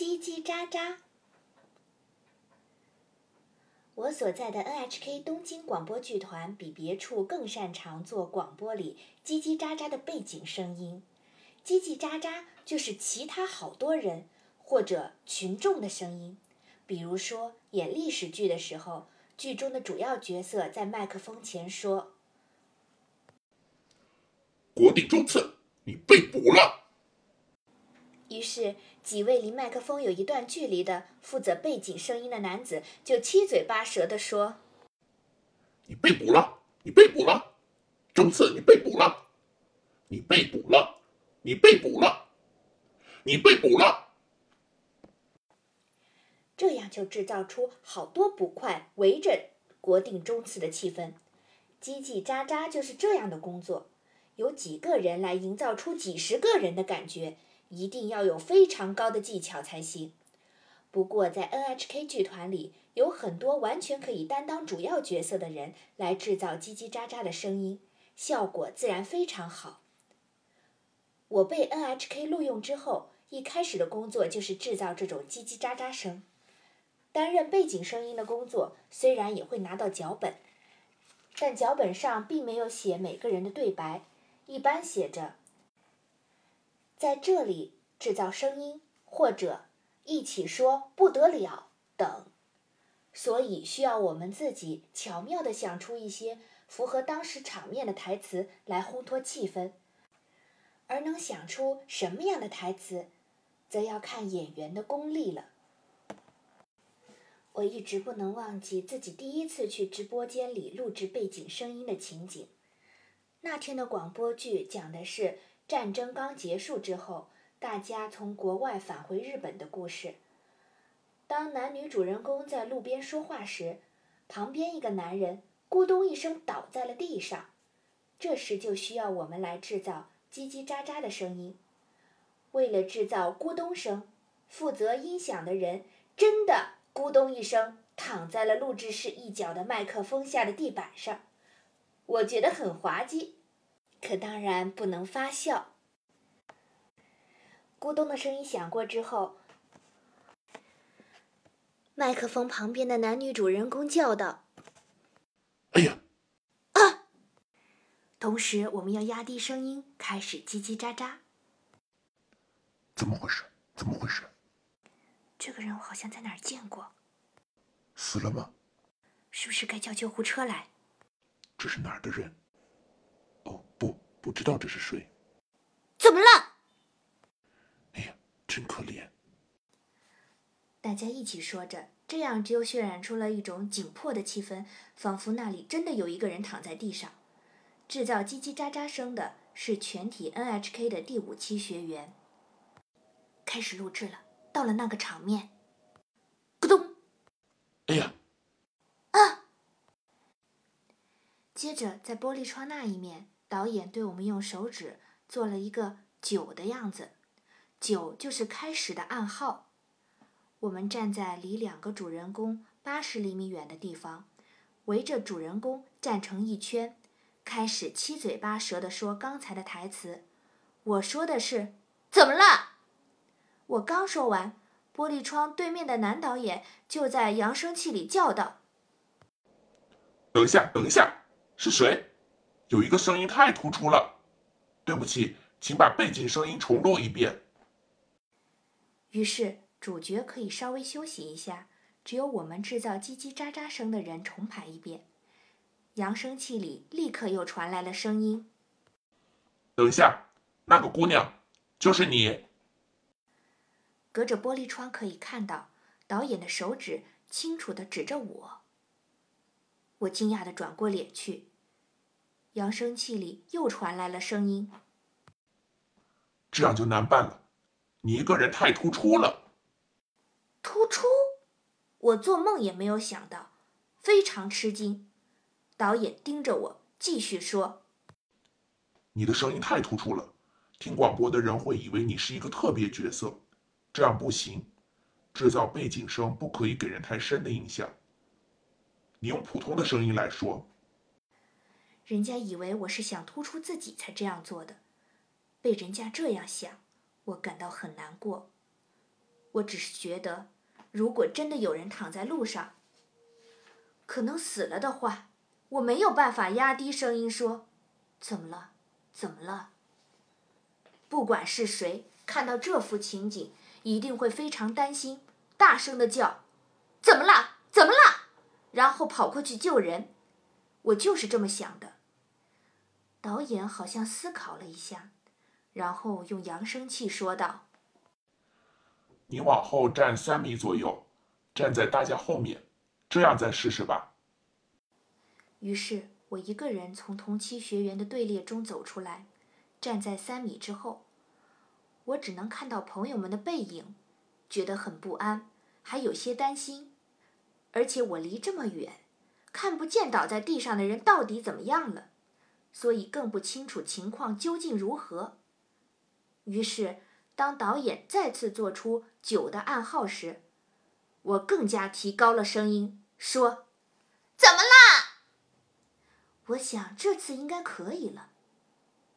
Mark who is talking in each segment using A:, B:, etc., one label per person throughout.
A: 叽叽喳喳。我所在的 NHK 东京广播剧团比别处更擅长做广播里叽叽喳喳的背景声音。叽叽喳喳就是其他好多人或者群众的声音。比如说演历史剧的时候，剧中的主要角色在麦克风前说：“
B: 国定中次，你被捕了。”
A: 于是。几位离麦克风有一段距离的负责背景声音的男子就七嘴八舌地说：“
B: 你被捕了，你被捕了，中次你被捕了，你被捕了，你被捕了，你被捕了。”
A: 这样就制造出好多捕快围着国定中次的气氛。叽叽喳喳就是这样的工作，有几个人来营造出几十个人的感觉。一定要有非常高的技巧才行。不过，在 NHK 剧团里，有很多完全可以担当主要角色的人来制造叽叽喳喳的声音，效果自然非常好。我被 NHK 录用之后，一开始的工作就是制造这种叽叽喳喳声。担任背景声音的工作，虽然也会拿到脚本，但脚本上并没有写每个人的对白，一般写着。在这里制造声音，或者一起说“不得了”等，所以需要我们自己巧妙地想出一些符合当时场面的台词来烘托气氛。而能想出什么样的台词，则要看演员的功力了。我一直不能忘记自己第一次去直播间里录制背景声音的情景。那天的广播剧讲的是。战争刚结束之后，大家从国外返回日本的故事。当男女主人公在路边说话时，旁边一个男人咕咚一声倒在了地上，这时就需要我们来制造叽叽喳喳的声音。为了制造咕咚声，负责音响的人真的咕咚一声躺在了录制室一角的麦克风下的地板上，我觉得很滑稽。可当然不能发笑。咕咚的声音响过之后，麦克风旁边的男女主人公叫道：“
B: 哎呀！”
A: 啊！同时，我们要压低声音，开始叽叽喳喳。
B: 怎么回事？怎么回事？
A: 这个人我好像在哪儿见过。
B: 死了吗？
A: 是不是该叫救护车来？
B: 这是哪儿的人？不不知道这是谁？
A: 怎么了？
B: 哎呀，真可怜！
A: 大家一起说着，这样就渲染出了一种紧迫的气氛，仿佛那里真的有一个人躺在地上。制造叽叽喳喳声的是全体 NHK 的第五期学员。开始录制了，到了那个场面，咕咚！
B: 哎呀！
A: 啊！接着在玻璃窗那一面。导演对我们用手指做了一个九的样子，九就是开始的暗号。我们站在离两个主人公八十厘米远的地方，围着主人公站成一圈，开始七嘴八舌地说刚才的台词。我说的是“怎么了？”我刚说完，玻璃窗对面的男导演就在扬声器里叫道：“
B: 等一下，等一下，是谁？”有一个声音太突出了，对不起，请把背景声音重录一遍。
A: 于是主角可以稍微休息一下，只有我们制造叽叽喳喳声的人重排一遍。扬声器里立刻又传来了声音：“
B: 等一下，那个姑娘就是你。”
A: 隔着玻璃窗可以看到导演的手指清楚地指着我。我惊讶地转过脸去。扬声器里又传来了声音：“
B: 这样就难办了，你一个人太突出了。”
A: 突出？我做梦也没有想到，非常吃惊。导演盯着我，继续说：“
B: 你的声音太突出了，听广播的人会以为你是一个特别角色，这样不行。制造背景声不可以给人太深的印象。你用普通的声音来说。”
A: 人家以为我是想突出自己才这样做的，被人家这样想，我感到很难过。我只是觉得，如果真的有人躺在路上，可能死了的话，我没有办法压低声音说：“怎么了？怎么了？”不管是谁看到这幅情景，一定会非常担心，大声的叫：“怎么了？怎么了？”然后跑过去救人。我就是这么想的。导演好像思考了一下，然后用扬声器说道：“
B: 你往后站三米左右，站在大家后面，这样再试试吧。”
A: 于是我一个人从同期学员的队列中走出来，站在三米之后。我只能看到朋友们的背影，觉得很不安，还有些担心。而且我离这么远，看不见倒在地上的人到底怎么样了。所以更不清楚情况究竟如何。于是，当导演再次做出九的暗号时，我更加提高了声音说：“怎么啦？”我想这次应该可以了。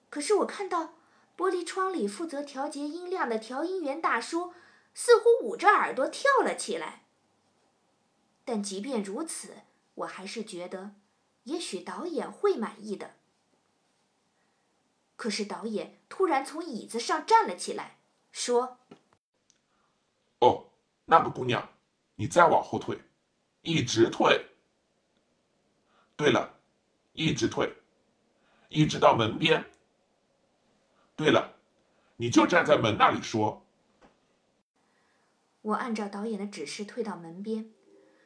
A: 可是我看到玻璃窗里负责调节音量的调音员大叔似乎捂着耳朵跳了起来。但即便如此，我还是觉得，也许导演会满意的。可是导演突然从椅子上站了起来，说：“
B: 哦，那个姑娘，你再往后退，一直退。对了，一直退，一直到门边。对了，你就站在门那里说。”
A: 我按照导演的指示退到门边，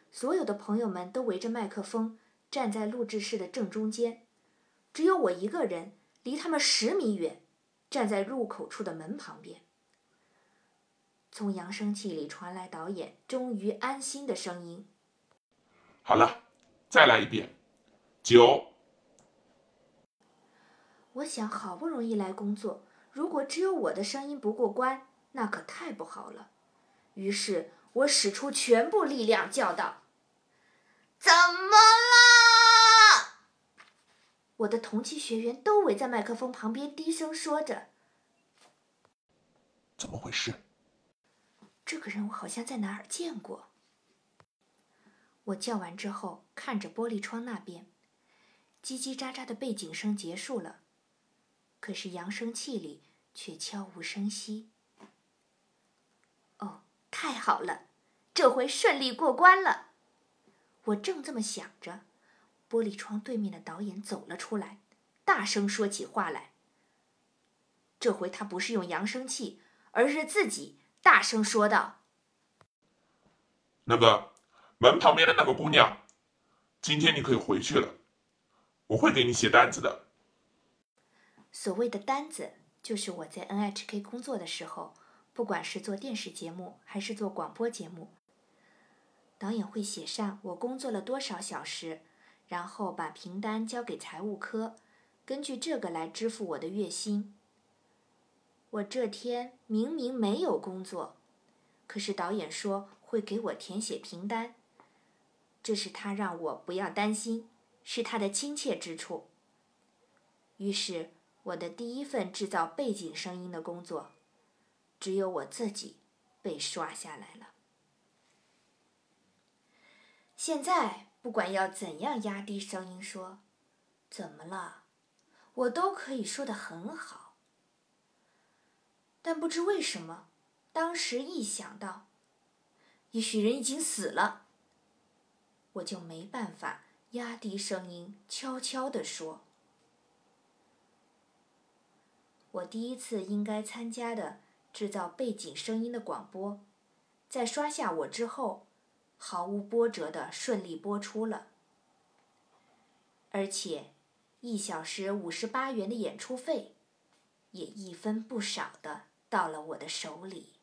A: 所有的朋友们都围着麦克风站在录制室的正中间，只有我一个人。离他们十米远，站在入口处的门旁边。从扬声器里传来导演终于安心的声音：“
B: 好了，再来一遍，九。”
A: 我想，好不容易来工作，如果只有我的声音不过关，那可太不好了。于是我使出全部力量叫道：“怎么了？”我的同期学员都围在麦克风旁边，低声说着：“
B: 怎么回事？”
A: 这个人我好像在哪儿见过。我叫完之后，看着玻璃窗那边，叽叽喳喳的背景声结束了，可是扬声器里却悄无声息。哦，太好了，这回顺利过关了。我正这么想着。玻璃窗对面的导演走了出来，大声说起话来。这回他不是用扬声器，而是自己大声说道：“
B: 那个门旁边的那个姑娘，今天你可以回去了，我会给你写单子的。”
A: 所谓的单子，就是我在 NHK 工作的时候，不管是做电视节目还是做广播节目，导演会写上我工作了多少小时。然后把凭单交给财务科，根据这个来支付我的月薪。我这天明明没有工作，可是导演说会给我填写凭单，这是他让我不要担心，是他的亲切之处。于是我的第一份制造背景声音的工作，只有我自己被刷下来了。现在。不管要怎样压低声音说，怎么了，我都可以说的很好。但不知为什么，当时一想到，也许人已经死了，我就没办法压低声音悄悄地说。我第一次应该参加的制造背景声音的广播，在刷下我之后。毫无波折的顺利播出了，而且一小时五十八元的演出费，也一分不少的到了我的手里。